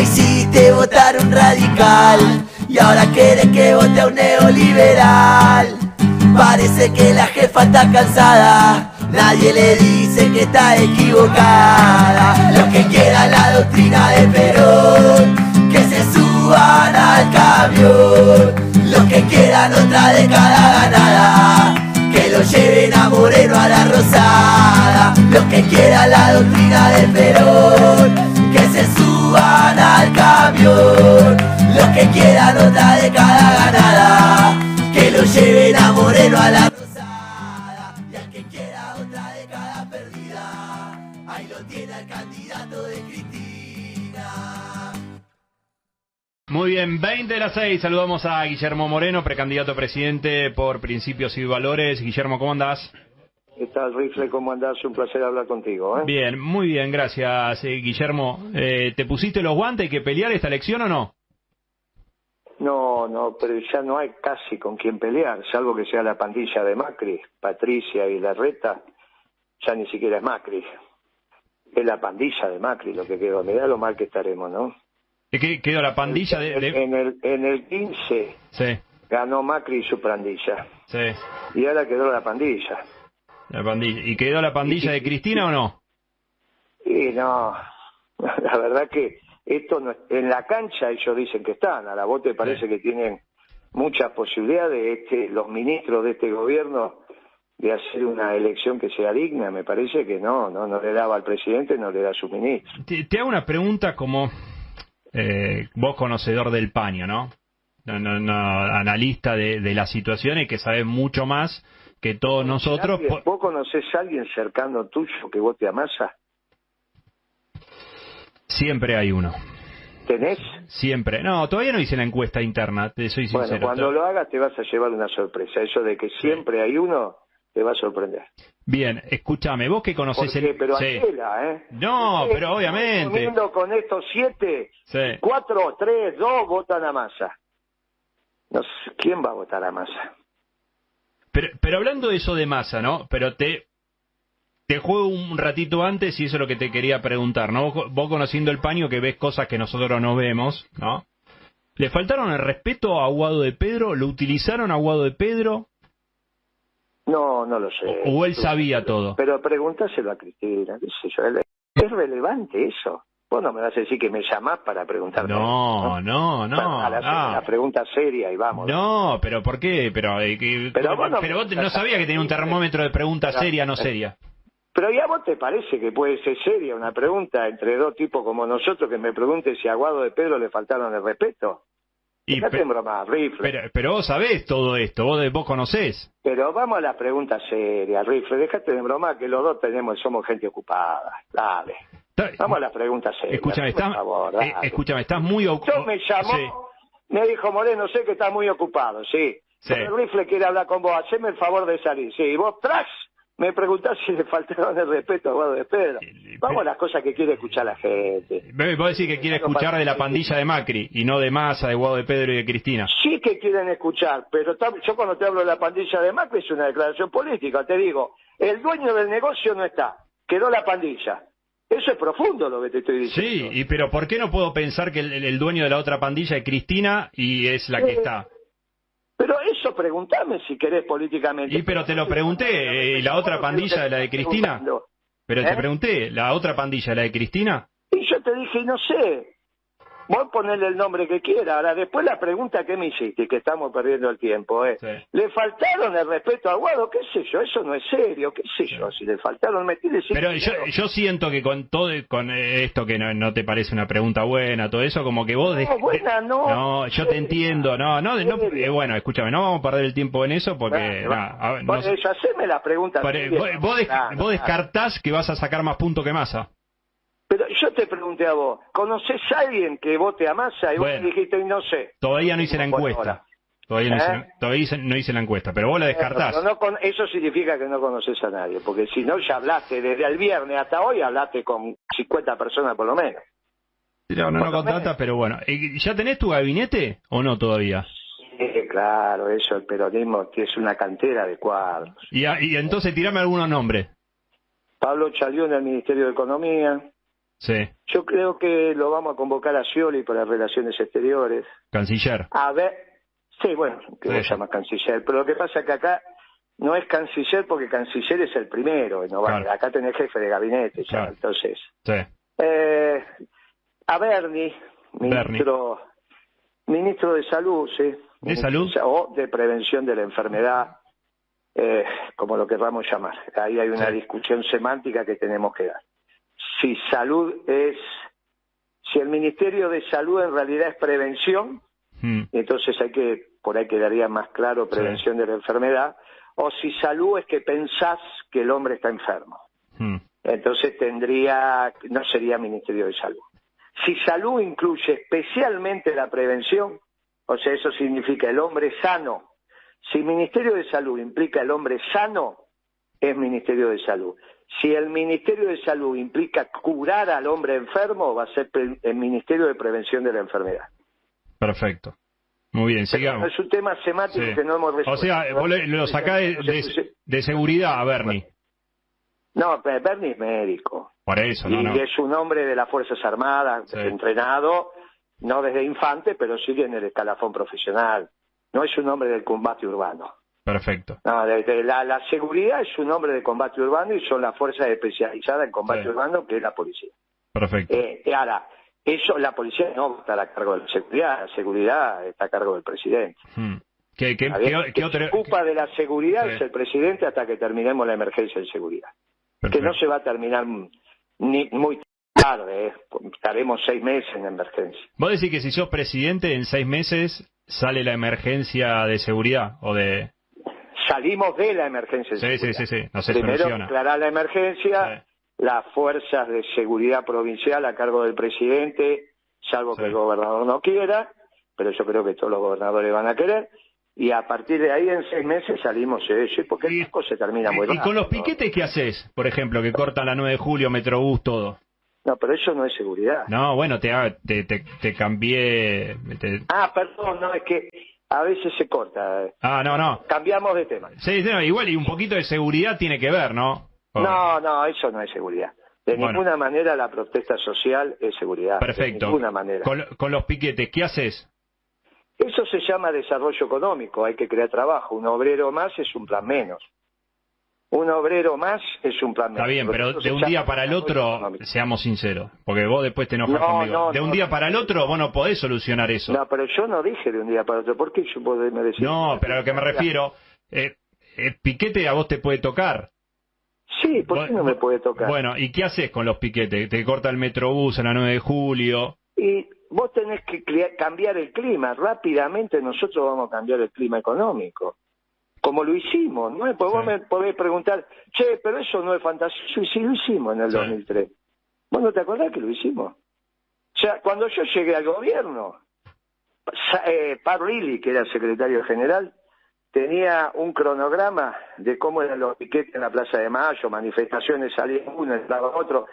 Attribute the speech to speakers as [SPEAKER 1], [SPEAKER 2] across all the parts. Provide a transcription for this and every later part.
[SPEAKER 1] Hiciste votar un radical y ahora quieres que vote a un neoliberal. Parece que la jefa está cansada, nadie le dice que está equivocada. Los que quieran la doctrina de Perón, que se suban al camión. Los que quieran otra década ganada, que lo lleven a Moreno a la Rosada. Los que quieran la doctrina de Perón, que quieran otra década ganada, que lo lleven a Moreno a la Rosada. Y al que quiera otra década perdida, ahí lo tiene el candidato de Cristina.
[SPEAKER 2] Muy bien, 20 de las 6. Saludamos a Guillermo Moreno, precandidato a presidente por Principios y Valores. Guillermo, ¿cómo andás?
[SPEAKER 3] ¿Qué tal, Rifle? ¿Cómo andás? Un placer hablar contigo. ¿eh?
[SPEAKER 2] Bien, muy bien, gracias, eh, Guillermo. Eh, ¿Te pusiste los guantes? ¿Hay que pelear esta elección o no?
[SPEAKER 3] No, no, pero ya no hay casi con quién pelear, salvo que sea la pandilla de Macri, Patricia y Larreta, ya ni siquiera es Macri. Es la pandilla de Macri lo que quedó. Mirá lo mal que estaremos, ¿no?
[SPEAKER 2] ¿De qué quedó la pandilla de...? de-
[SPEAKER 3] En, el, en el 15
[SPEAKER 2] Sí,
[SPEAKER 3] ganó Macri y su pandilla.
[SPEAKER 2] sí,
[SPEAKER 3] Y ahora quedó la pandilla.
[SPEAKER 2] la pandilla. ¿Y quedó la pandilla de Cristina o no?
[SPEAKER 3] Y no, la verdad que esto no, en la cancha ellos dicen que están, a la bote parece que tienen muchas posibilidades este, los ministros de este gobierno de hacer una elección que sea digna, me parece que no, no, no le daba al presidente, no le da a su ministro.
[SPEAKER 2] Te, te hago una pregunta como eh, vos conocedor del paño, ¿no? No, no, no, analista de, de la situación y que sabés mucho más que todos nosotros.
[SPEAKER 3] ¿Alguien-
[SPEAKER 2] por-
[SPEAKER 3] ¿Vos conocés a alguien cercano tuyo que vote a Massa?
[SPEAKER 2] Siempre hay uno.
[SPEAKER 3] ¿Tenés?
[SPEAKER 2] Siempre. No, todavía no hice la encuesta interna, te soy
[SPEAKER 3] Bueno,
[SPEAKER 2] sincero.
[SPEAKER 3] cuando lo hagas te vas a llevar una sorpresa. Eso de que siempre hay uno te va a sorprender.
[SPEAKER 2] Bien, escúchame, vos que conocés
[SPEAKER 3] Porque,
[SPEAKER 2] el...
[SPEAKER 3] pero
[SPEAKER 2] Sí.
[SPEAKER 3] Angela, ¿eh?
[SPEAKER 2] No, pero obviamente.
[SPEAKER 3] Con estos siete,
[SPEAKER 2] Sí.
[SPEAKER 3] cuatro, tres, dos votan a. No sé, ¿quién va a votar a Massa?
[SPEAKER 2] Pero, pero hablando de eso de masa, ¿no? Pero te, te juego un ratito antes y eso es lo que te quería preguntar, ¿no? Vos, vos conociendo el paño que ves cosas que nosotros no vemos, ¿no? ¿Le faltaron el respeto a Aguado de Pedro? ¿Lo utilizaron a Aguado de Pedro?
[SPEAKER 3] No, no lo sé.
[SPEAKER 2] ¿O él sabía todo?
[SPEAKER 3] Pero pregúntaselo a Cristina, qué sé yo. ¿Es relevante eso? Vos no me vas a decir que me llamás para preguntarme.
[SPEAKER 2] No, no, no.
[SPEAKER 3] Bueno, a la, la pregunta seria y vamos.
[SPEAKER 2] No, pero ¿por qué? Pero, eh,
[SPEAKER 3] Pero vos no-
[SPEAKER 2] pero vos no sabía que tenía un termómetro de pregunta seria, no seria.
[SPEAKER 3] Pero ¿y a vos te parece que puede ser seria una pregunta entre dos tipos como nosotros que me pregunte si a Aguado de Pedro le faltaron el respeto?
[SPEAKER 2] Y
[SPEAKER 3] Dejate
[SPEAKER 2] pe-
[SPEAKER 3] broma, Rifle.
[SPEAKER 2] pero, pero vos sabés todo esto, vos, vos conocés.
[SPEAKER 3] Pero vamos a la pregunta seria, Rifle. Déjate de broma que los dos tenemos, somos gente ocupada. Dale. Vamos a la pregunta seria.
[SPEAKER 2] Escúchame, estás,
[SPEAKER 3] favor,
[SPEAKER 2] eh, escúchame, estás muy
[SPEAKER 3] Yo
[SPEAKER 2] ocupado.
[SPEAKER 3] me llamó, me dijo Moreno, sé que estás muy ocupado, sí.
[SPEAKER 2] Sí.
[SPEAKER 3] Pero el Rifle quiere hablar con vos, haceme el favor de salir. Sí, y vos tras me preguntás si le faltaron el respeto a Guado de Pedro. Vamos a las cosas que quiere escuchar la gente.
[SPEAKER 2] Bebe, Vos decís que quiere escuchar de la pandilla de Macri y no de Massa, de Guado de Pedro y de Cristina.
[SPEAKER 3] Sí que quieren escuchar, pero yo cuando te hablo de la pandilla de Macri es una declaración política. Te digo, el dueño del negocio no está, quedó la pandilla. Eso es profundo lo que te estoy diciendo.
[SPEAKER 2] Sí, y pero ¿por qué no puedo pensar que el, el dueño de la otra pandilla es Cristina y es la que
[SPEAKER 3] Eh,
[SPEAKER 2] está?
[SPEAKER 3] Pero eso preguntame si querés políticamente.
[SPEAKER 2] Y pero te lo pregunté, eh, ¿y la otra pandilla de la de Cristina? Pero te
[SPEAKER 3] ¿Eh?
[SPEAKER 2] pregunté, ¿la otra pandilla, la de Cristina?
[SPEAKER 3] Y yo te dije, no sé. Vos ponele el nombre que quiera. Ahora, después la pregunta que me hiciste, que estamos perdiendo el tiempo, ¿eh?
[SPEAKER 2] Sí.
[SPEAKER 3] ¿Le faltaron el respeto a Guado? ¿Qué sé yo? Eso no es serio. ¿Qué sé yo? Si le faltaron, me tienes
[SPEAKER 2] Pero yo, yo siento que con todo con esto que no, no te parece una pregunta buena, todo eso, como que vos...
[SPEAKER 3] No, buena no.
[SPEAKER 2] No, yo te entiendo, no, no, no eh, bueno, escúchame, no vamos a perder el tiempo en eso porque... Nada, a ver, no
[SPEAKER 3] Por
[SPEAKER 2] sé.
[SPEAKER 3] eso, haceme la pregunta.
[SPEAKER 2] Pare- vos, vos des-
[SPEAKER 3] Claro,
[SPEAKER 2] vos
[SPEAKER 3] claro.
[SPEAKER 2] descartás que vas a sacar más puntos que Massa.
[SPEAKER 3] Pero yo te pregunté a vos, ¿conoces a alguien que vote a Massa? Y vos
[SPEAKER 2] Bueno.
[SPEAKER 3] me dijiste, y no sé.
[SPEAKER 2] Todavía no hice la encuesta. Todavía, no hice,
[SPEAKER 3] ¿Eh?
[SPEAKER 2] todavía hice- no hice la encuesta, pero vos la descartás.
[SPEAKER 3] Pero no con- eso significa que no conoces a nadie, porque si no, ya hablaste desde el viernes hasta hoy, hablaste con 50 personas por lo menos.
[SPEAKER 2] No, no, no tantas, pero bueno. Eh, ¿Ya tenés tu gabinete o no todavía?
[SPEAKER 3] Eh, claro, eso, el peronismo que es una cantera de cuadros.
[SPEAKER 2] Y, a- y entonces tirame algunos nombres.
[SPEAKER 3] Pablo Chalió en el Ministerio de Economía,
[SPEAKER 2] Sí.
[SPEAKER 3] Yo creo que lo vamos a convocar a Scioli para Relaciones Exteriores.
[SPEAKER 2] Canciller.
[SPEAKER 3] A ver, sí, bueno, que vos
[SPEAKER 2] sí.
[SPEAKER 3] llamas canciller, pero lo que pasa es que acá no es canciller porque canciller es el primero, no
[SPEAKER 2] Claro.
[SPEAKER 3] acá tenés jefe de gabinete ya,
[SPEAKER 2] Claro.
[SPEAKER 3] entonces.
[SPEAKER 2] Sí.
[SPEAKER 3] Eh, a Berni, ministro, ministro de Salud, sí. Ministro
[SPEAKER 2] Salud?
[SPEAKER 3] O de Prevención de la Enfermedad, eh, como lo querramos llamar. Ahí hay una
[SPEAKER 2] Sí.
[SPEAKER 3] discusión semántica que tenemos que dar. Si salud es, si el Ministerio de Salud en realidad es prevención,
[SPEAKER 2] Mm.
[SPEAKER 3] entonces hay que, por ahí quedaría más claro prevención de la enfermedad, o si salud es que pensás que el hombre está enfermo.
[SPEAKER 2] Mm.
[SPEAKER 3] Entonces tendría, no sería Ministerio de Salud. Si salud incluye especialmente la prevención, o sea, eso significa el hombre sano. Si Ministerio de Salud implica el hombre sano, es Ministerio de Salud. Si el Ministerio de Salud implica curar al hombre enfermo, va a ser el Ministerio de Prevención de la Enfermedad.
[SPEAKER 2] Perfecto. Muy bien, sigamos.
[SPEAKER 3] Es un tema semático
[SPEAKER 2] Sí.
[SPEAKER 3] que no hemos resuelto.
[SPEAKER 2] O sea, vos lo sacás de, de- de seguridad a Bernie.
[SPEAKER 3] No, pero Bernie es médico.
[SPEAKER 2] Por eso, no,
[SPEAKER 3] y
[SPEAKER 2] no.
[SPEAKER 3] es un hombre de las Fuerzas Armadas,
[SPEAKER 2] Sí.
[SPEAKER 3] entrenado, no desde infante, pero sigue en el escalafón profesional. No es un hombre del combate urbano.
[SPEAKER 2] Perfecto.
[SPEAKER 3] No, la, la seguridad es un hombre de combate urbano y son las fuerzas especializadas en combate
[SPEAKER 2] Sí.
[SPEAKER 3] urbano, que es la policía.
[SPEAKER 2] Perfecto.
[SPEAKER 3] Eh, y ahora, eso, la policía no va a estar a cargo de la seguridad, la seguridad está a cargo del presidente.
[SPEAKER 2] Mm. ¿Qué, qué, qué-
[SPEAKER 3] que se ocupa de la seguridad es el presidente hasta que terminemos la emergencia de seguridad. Que no se va a terminar ni muy tarde, eh. estaremos seis meses en emergencia.
[SPEAKER 2] Vos decís que si sos presidente, en seis meses sale la emergencia de seguridad o de...
[SPEAKER 3] Salimos de la emergencia
[SPEAKER 2] Sí, sí, sí, sí, no se
[SPEAKER 3] Primero
[SPEAKER 2] soluciona.
[SPEAKER 3] declarar la emergencia, las fuerzas de seguridad provincial a cargo del presidente, salvo
[SPEAKER 2] Sí.
[SPEAKER 3] que el gobernador no quiera, pero yo creo que todos los gobernadores van a querer, y a partir de ahí en seis meses salimos de eso, porque
[SPEAKER 2] Y-
[SPEAKER 3] el se termina muy
[SPEAKER 2] ¿Y
[SPEAKER 3] rápido.
[SPEAKER 2] con los piquetes qué haces? Por ejemplo, que cortan la 9 de julio, Metrobús, todo.
[SPEAKER 3] No, pero eso no es seguridad.
[SPEAKER 2] No, bueno, te, te, te, te cambié... te-
[SPEAKER 3] Ah, perdón, no, es que a veces se corta.
[SPEAKER 2] Ah, no, no.
[SPEAKER 3] Cambiamos de tema.
[SPEAKER 2] Sí, no, igual y un poquito de seguridad tiene que ver, ¿no? O-
[SPEAKER 3] No, no, eso no es seguridad. De
[SPEAKER 2] Bueno.
[SPEAKER 3] ninguna manera la protesta social es seguridad.
[SPEAKER 2] Perfecto.
[SPEAKER 3] De ninguna manera.
[SPEAKER 2] Con, con los piquetes, ¿qué haces?
[SPEAKER 3] Eso se llama desarrollo económico, hay que crear trabajo. Un obrero más es un plan menos. Un obrero más es un plan.
[SPEAKER 2] Está bien, pero de un día para el otro, seamos sinceros, porque vos después te enojas
[SPEAKER 3] No,
[SPEAKER 2] conmigo.
[SPEAKER 3] no,
[SPEAKER 2] de un
[SPEAKER 3] no,
[SPEAKER 2] día para el otro, vos no podés solucionar eso.
[SPEAKER 3] No, pero yo no dije de un día para otro. ¿Por qué yo puedo me decir?
[SPEAKER 2] No, pero a lo que me refiero, eh, eh, piquete a vos te puede tocar.
[SPEAKER 3] Sí, ¿por qué no me puede tocar?
[SPEAKER 2] Bueno, ¿y qué haces con los piquetes? Te corta el metrobús a la 9 de julio.
[SPEAKER 3] Y vos tenés que cambiar el clima. Rápidamente nosotros vamos a cambiar el clima económico. Como lo hicimos, ¿no? Pues vos me podés preguntar, che, pero eso no es fantasía. Sí, sí lo hicimos en el
[SPEAKER 2] Sí.
[SPEAKER 3] 2003. ¿Vos no te acordás que lo hicimos? O sea, cuando yo llegué al gobierno, eh, Pat Riley, que era el secretario general, tenía un cronograma de cómo eran los piquetes en la Plaza de Mayo, manifestaciones, salía uno, entraba otro.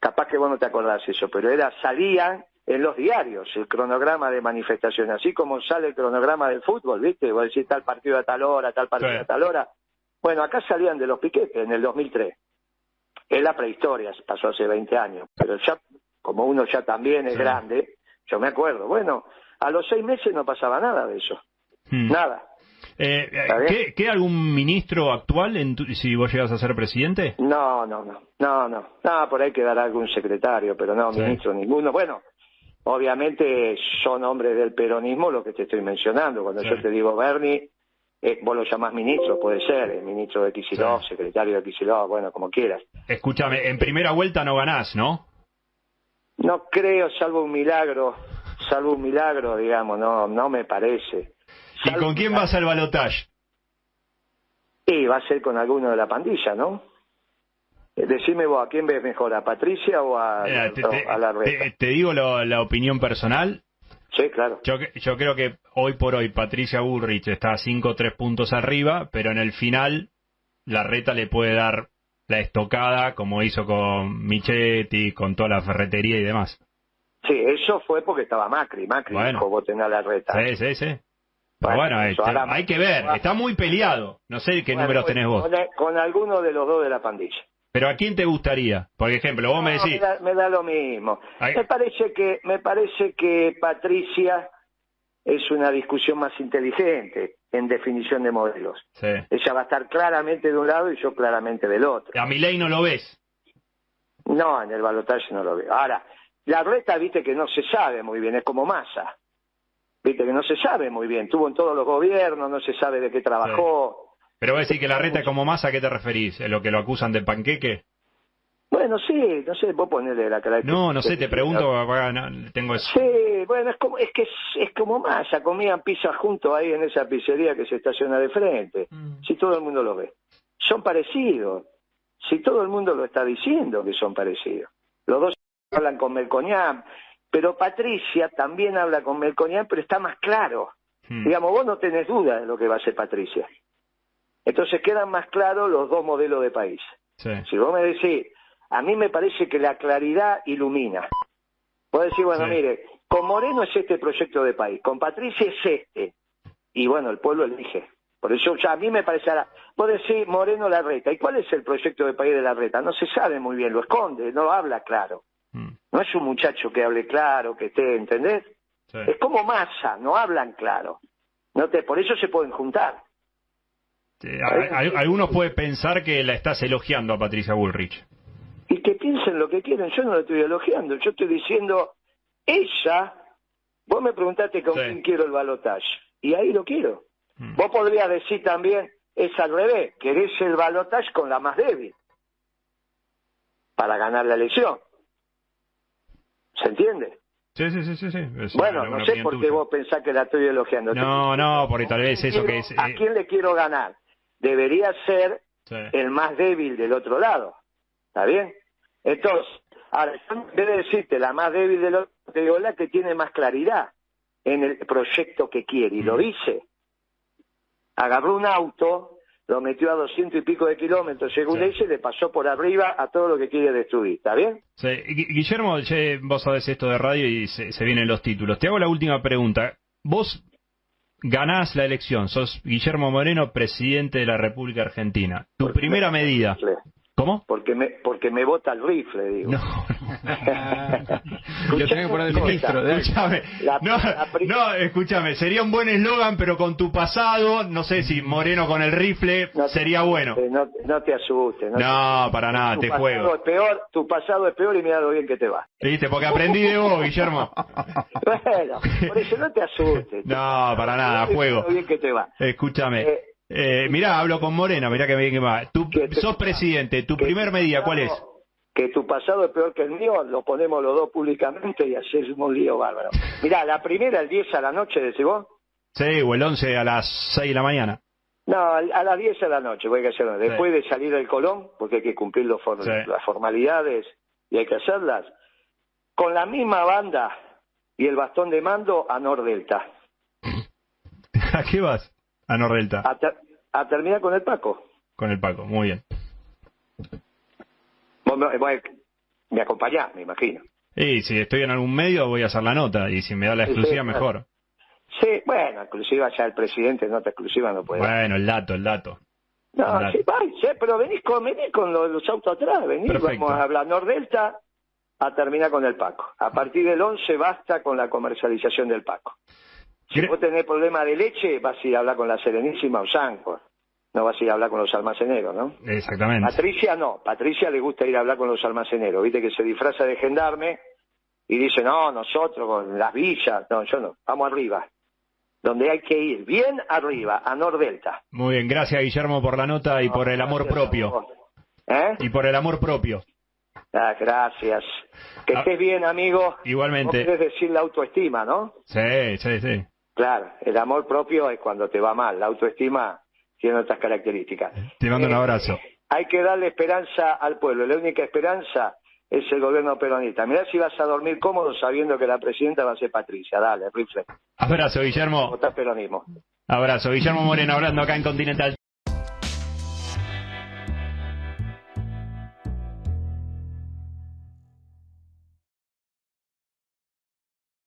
[SPEAKER 3] Capaz que vos no te acordás eso, pero era salían en los diarios el cronograma de manifestaciones, así como sale el cronograma del fútbol, ¿viste? Vos decís tal partido a tal hora, tal partido
[SPEAKER 2] Sí.
[SPEAKER 3] a tal hora. Bueno, acá salían de los piquetes en el 2003. Es la prehistoria, pasó hace 20 años, pero ya, como uno ya también es
[SPEAKER 2] Sí.
[SPEAKER 3] grande, yo me acuerdo, bueno, a los seis meses no pasaba nada de eso,
[SPEAKER 2] Hmm.
[SPEAKER 3] nada.
[SPEAKER 2] Eh, eh. ¿qué, qué algún ministro actual en tu- si vos llegas a ser presidente?
[SPEAKER 3] No, no, no, no, no, no, por ahí quedará algún secretario, pero no,
[SPEAKER 2] Sí.
[SPEAKER 3] ministro ninguno. Bueno, obviamente son hombres del peronismo lo que te estoy mencionando. Cuando
[SPEAKER 2] Sí.
[SPEAKER 3] yo te digo Bernie, eh, vos lo llamás ministro, puede ser, el ministro de Kicillof,
[SPEAKER 2] Sí.
[SPEAKER 3] secretario de Kicillof, bueno, como quieras.
[SPEAKER 2] Escúchame, en primera vuelta no ganás, ¿no?
[SPEAKER 3] No creo, salvo un milagro, salvo un milagro, digamos, no, no me parece.
[SPEAKER 2] ¿Y con quién vas al balotaje?
[SPEAKER 3] Y va a ser con alguno de la pandilla, ¿no? Eh, Decime vos, ¿a quién ves mejor? ¿A Patricia o a,
[SPEAKER 2] te,
[SPEAKER 3] o
[SPEAKER 2] te-
[SPEAKER 3] a la reta?
[SPEAKER 2] te- te digo lo- la opinión personal.
[SPEAKER 3] Sí, claro.
[SPEAKER 2] Yo, creo que hoy por hoy Patricia Bullrich está 5 o 3 puntos arriba, pero en el final la reta le puede dar la estocada como hizo con Michetti, con toda la ferretería y demás.
[SPEAKER 3] Sí, eso fue porque estaba Macri. Macri
[SPEAKER 2] Bueno.
[SPEAKER 3] dijo, vos tenés la reta.
[SPEAKER 2] Sí, sí, sí. Pero
[SPEAKER 3] Bueno,
[SPEAKER 2] este,
[SPEAKER 3] ahora-
[SPEAKER 2] hay que ver, está muy peleado. No sé qué
[SPEAKER 3] Bueno,
[SPEAKER 2] números
[SPEAKER 3] pues,
[SPEAKER 2] tenés vos.
[SPEAKER 3] Con, con alguno de los dos de la pandilla.
[SPEAKER 2] Pero ¿a quién te gustaría? Por ejemplo, vos me decís...
[SPEAKER 3] da, me da lo mismo. Me parece que me parece que Patricia es una discusión más inteligente en definición de modelos.
[SPEAKER 2] Sí.
[SPEAKER 3] Ella va a estar claramente de un lado y yo claramente del otro.
[SPEAKER 2] A Milei no lo ves.
[SPEAKER 3] No, en el balotaje no lo veo. Ahora, la reta, viste que no se sabe muy bien, es como masa. Viste que no se sabe muy bien. Tuvo en todos los gobiernos, no se sabe de qué trabajó.
[SPEAKER 2] Pero vos decís que la reta es como masa, ¿a qué te referís? ¿En ¿Lo que lo acusan de panqueque?
[SPEAKER 3] Bueno, sí, no sé, vos ponele la cara.
[SPEAKER 2] No, no sé, te pregunto, acá no, tengo eso.
[SPEAKER 3] Sí, bueno, es como es que es, es como masa, comían pizza juntos ahí en esa pizzería que se estaciona de frente.
[SPEAKER 2] Mm.
[SPEAKER 3] Si todo el mundo lo ve. Son parecidos. Si todo el mundo lo está diciendo que son parecidos. Los dos hablan con Melconian, pero Patricia también habla con Melconian, pero está más claro.
[SPEAKER 2] Hmm.
[SPEAKER 3] Digamos, vos no tenés duda de lo que va a hacer Patricia. Entonces quedan más claros los dos modelos de país.
[SPEAKER 2] Sí.
[SPEAKER 3] Si vos me decís, a mí me parece que la claridad ilumina. Vos decís, bueno,
[SPEAKER 2] Sí.
[SPEAKER 3] mire, con Moreno es este proyecto de país, con Patricia es este. Y bueno, el pueblo elige. Por eso ya a mí me parece, ahora, vos decís Moreno la reta. ¿Y cuál es el proyecto de país de la reta? No se sabe muy bien, lo esconde, no habla claro.
[SPEAKER 2] Hmm.
[SPEAKER 3] No es un muchacho que hable claro, que esté, ¿entendés?
[SPEAKER 2] Sí.
[SPEAKER 3] Es como masa, no hablan claro. No te, por eso se pueden juntar.
[SPEAKER 2] A- Algunos pueden pensar que la estás elogiando a Patricia Bullrich.
[SPEAKER 3] y que piensen lo que quieren. Yo no lo estoy elogiando, yo estoy diciendo, ella, vos me preguntaste con
[SPEAKER 2] Sí.
[SPEAKER 3] quién quiero el balotaje, y ahí lo quiero.
[SPEAKER 2] Mm.
[SPEAKER 3] Vos podrías decir también, es al revés, querés el balotaje con la más débil, para ganar la elección. ¿Se entiende?
[SPEAKER 2] Sí, sí, sí, sí. sí.
[SPEAKER 3] Bueno, no sé por qué
[SPEAKER 2] tuya.
[SPEAKER 3] vos pensás que la estoy elogiando.
[SPEAKER 2] No, no, porque tal vez eso que es...
[SPEAKER 3] ¿A
[SPEAKER 2] eh,
[SPEAKER 3] quién le quiero ganar? Debería ser
[SPEAKER 2] sí.
[SPEAKER 3] el más débil del otro lado. ¿Está bien? Entonces, ahora, yo en vez de decirte la más débil del otro, te digo la que tiene más claridad en el proyecto que quiere, y lo dice. Agarró un auto, lo metió a doscientos y pico de kilómetros, según
[SPEAKER 2] Sí.
[SPEAKER 3] dice, le pasó por arriba a todo lo que quiere destruir. ¿Está bien?
[SPEAKER 2] Sí, Guillermo, vos sabés esto de radio y se, se vienen los títulos. Te hago la última pregunta. Vos ganás la elección, sos Guillermo Moreno, presidente de la República Argentina. Tu primera
[SPEAKER 3] me-
[SPEAKER 2] medida. ¿Cómo?
[SPEAKER 3] Porque me, porque me vota el rifle, digo.
[SPEAKER 2] No,
[SPEAKER 4] Lo tenés que poner de ministro. de-
[SPEAKER 2] escúchame.
[SPEAKER 3] La-
[SPEAKER 2] no,
[SPEAKER 3] la pri-
[SPEAKER 2] no, escúchame. Sería un buen eslogan, pero con tu pasado, no sé si Moreno con el rifle
[SPEAKER 3] No te-
[SPEAKER 2] sería bueno.
[SPEAKER 3] No, no te asustes. No,
[SPEAKER 2] No, para nada,
[SPEAKER 3] tu
[SPEAKER 2] te
[SPEAKER 3] pasado
[SPEAKER 2] juego.
[SPEAKER 3] Es peor, tu pasado es peor y mira lo bien que te va.
[SPEAKER 2] ¿Viste? Porque aprendí de vos, Guillermo.
[SPEAKER 3] Bueno, por eso no te asustes.
[SPEAKER 2] No, para nada,
[SPEAKER 3] Mira
[SPEAKER 2] juego.
[SPEAKER 3] lo bien que te va.
[SPEAKER 2] Escúchame.
[SPEAKER 3] Eh,
[SPEAKER 2] Eh, mirá, hablo con Moreno, mirá que bien que va. Tú sos presidente, tu primer medida, ¿cuál es?
[SPEAKER 3] Que tu pasado es peor que el mío, lo ponemos los dos públicamente y hacemos un lío bárbaro. Mirá, la primera, el 10 a la noche, decís vos.
[SPEAKER 2] Sí, o el 11 a las 6 de la mañana.
[SPEAKER 3] No, a las 10 a la noche, voy a hacerlo. Después de salir del Colón, porque hay que cumplir los for-
[SPEAKER 2] Sí.
[SPEAKER 3] las formalidades y hay que hacerlas, con la misma banda y el bastón de mando a Nordelta.
[SPEAKER 2] ¿A qué vas? A Nordelta,
[SPEAKER 3] A, ter- a terminar con el Paco.
[SPEAKER 2] con el Paco, muy bien.
[SPEAKER 3] Vos me, vos me acompañás, me imagino.
[SPEAKER 2] Y si estoy en algún medio voy a hacer la nota, y si me da la exclusiva
[SPEAKER 3] sí,
[SPEAKER 2] mejor.
[SPEAKER 3] Sí, bueno, exclusiva ya el presidente, nota exclusiva no puede.
[SPEAKER 2] Bueno, el dato, el dato.
[SPEAKER 3] no, sí, vai, sí, pero venís con, venís con los, los autos atrás, venís,
[SPEAKER 2] Perfecto.
[SPEAKER 3] vamos a hablar Nordelta a terminar con el Paco. A partir del 11 basta con la comercialización del Paco. Si
[SPEAKER 2] Gre-
[SPEAKER 3] vos tenés problema de leche, vas a ir a hablar con la Serenísima o. No vas a ir a hablar con los almaceneros, ¿no?
[SPEAKER 2] Exactamente.
[SPEAKER 3] Patricia no, Patricia le gusta ir a hablar con los almaceneros, viste que se disfraza de gendarme y dice, no, nosotros con las villas, no, yo no, vamos arriba, donde hay que ir, bien arriba, a Nordelta.
[SPEAKER 2] Muy bien, gracias Guillermo por la nota y por el amor propio.
[SPEAKER 3] ¿Eh?
[SPEAKER 2] Y por el amor propio.
[SPEAKER 3] Ah, gracias. Que
[SPEAKER 2] Ah.
[SPEAKER 3] estés bien, amigo.
[SPEAKER 2] Igualmente.
[SPEAKER 3] Vos decir la autoestima, ¿no?
[SPEAKER 2] Sí, sí, sí.
[SPEAKER 3] Claro, el amor propio es cuando te va mal, la autoestima tiene otras características.
[SPEAKER 2] Te mando un
[SPEAKER 3] Eh,
[SPEAKER 2] abrazo.
[SPEAKER 3] Hay que darle esperanza al pueblo. La única esperanza es el gobierno peronista. Mirá si vas a dormir cómodo sabiendo que la presidenta va a ser Patricia. Dale, rifle.
[SPEAKER 2] Abrazo, Guillermo.
[SPEAKER 3] Votá peronismo.
[SPEAKER 2] Abrazo. Guillermo Moreno hablando acá en Continental.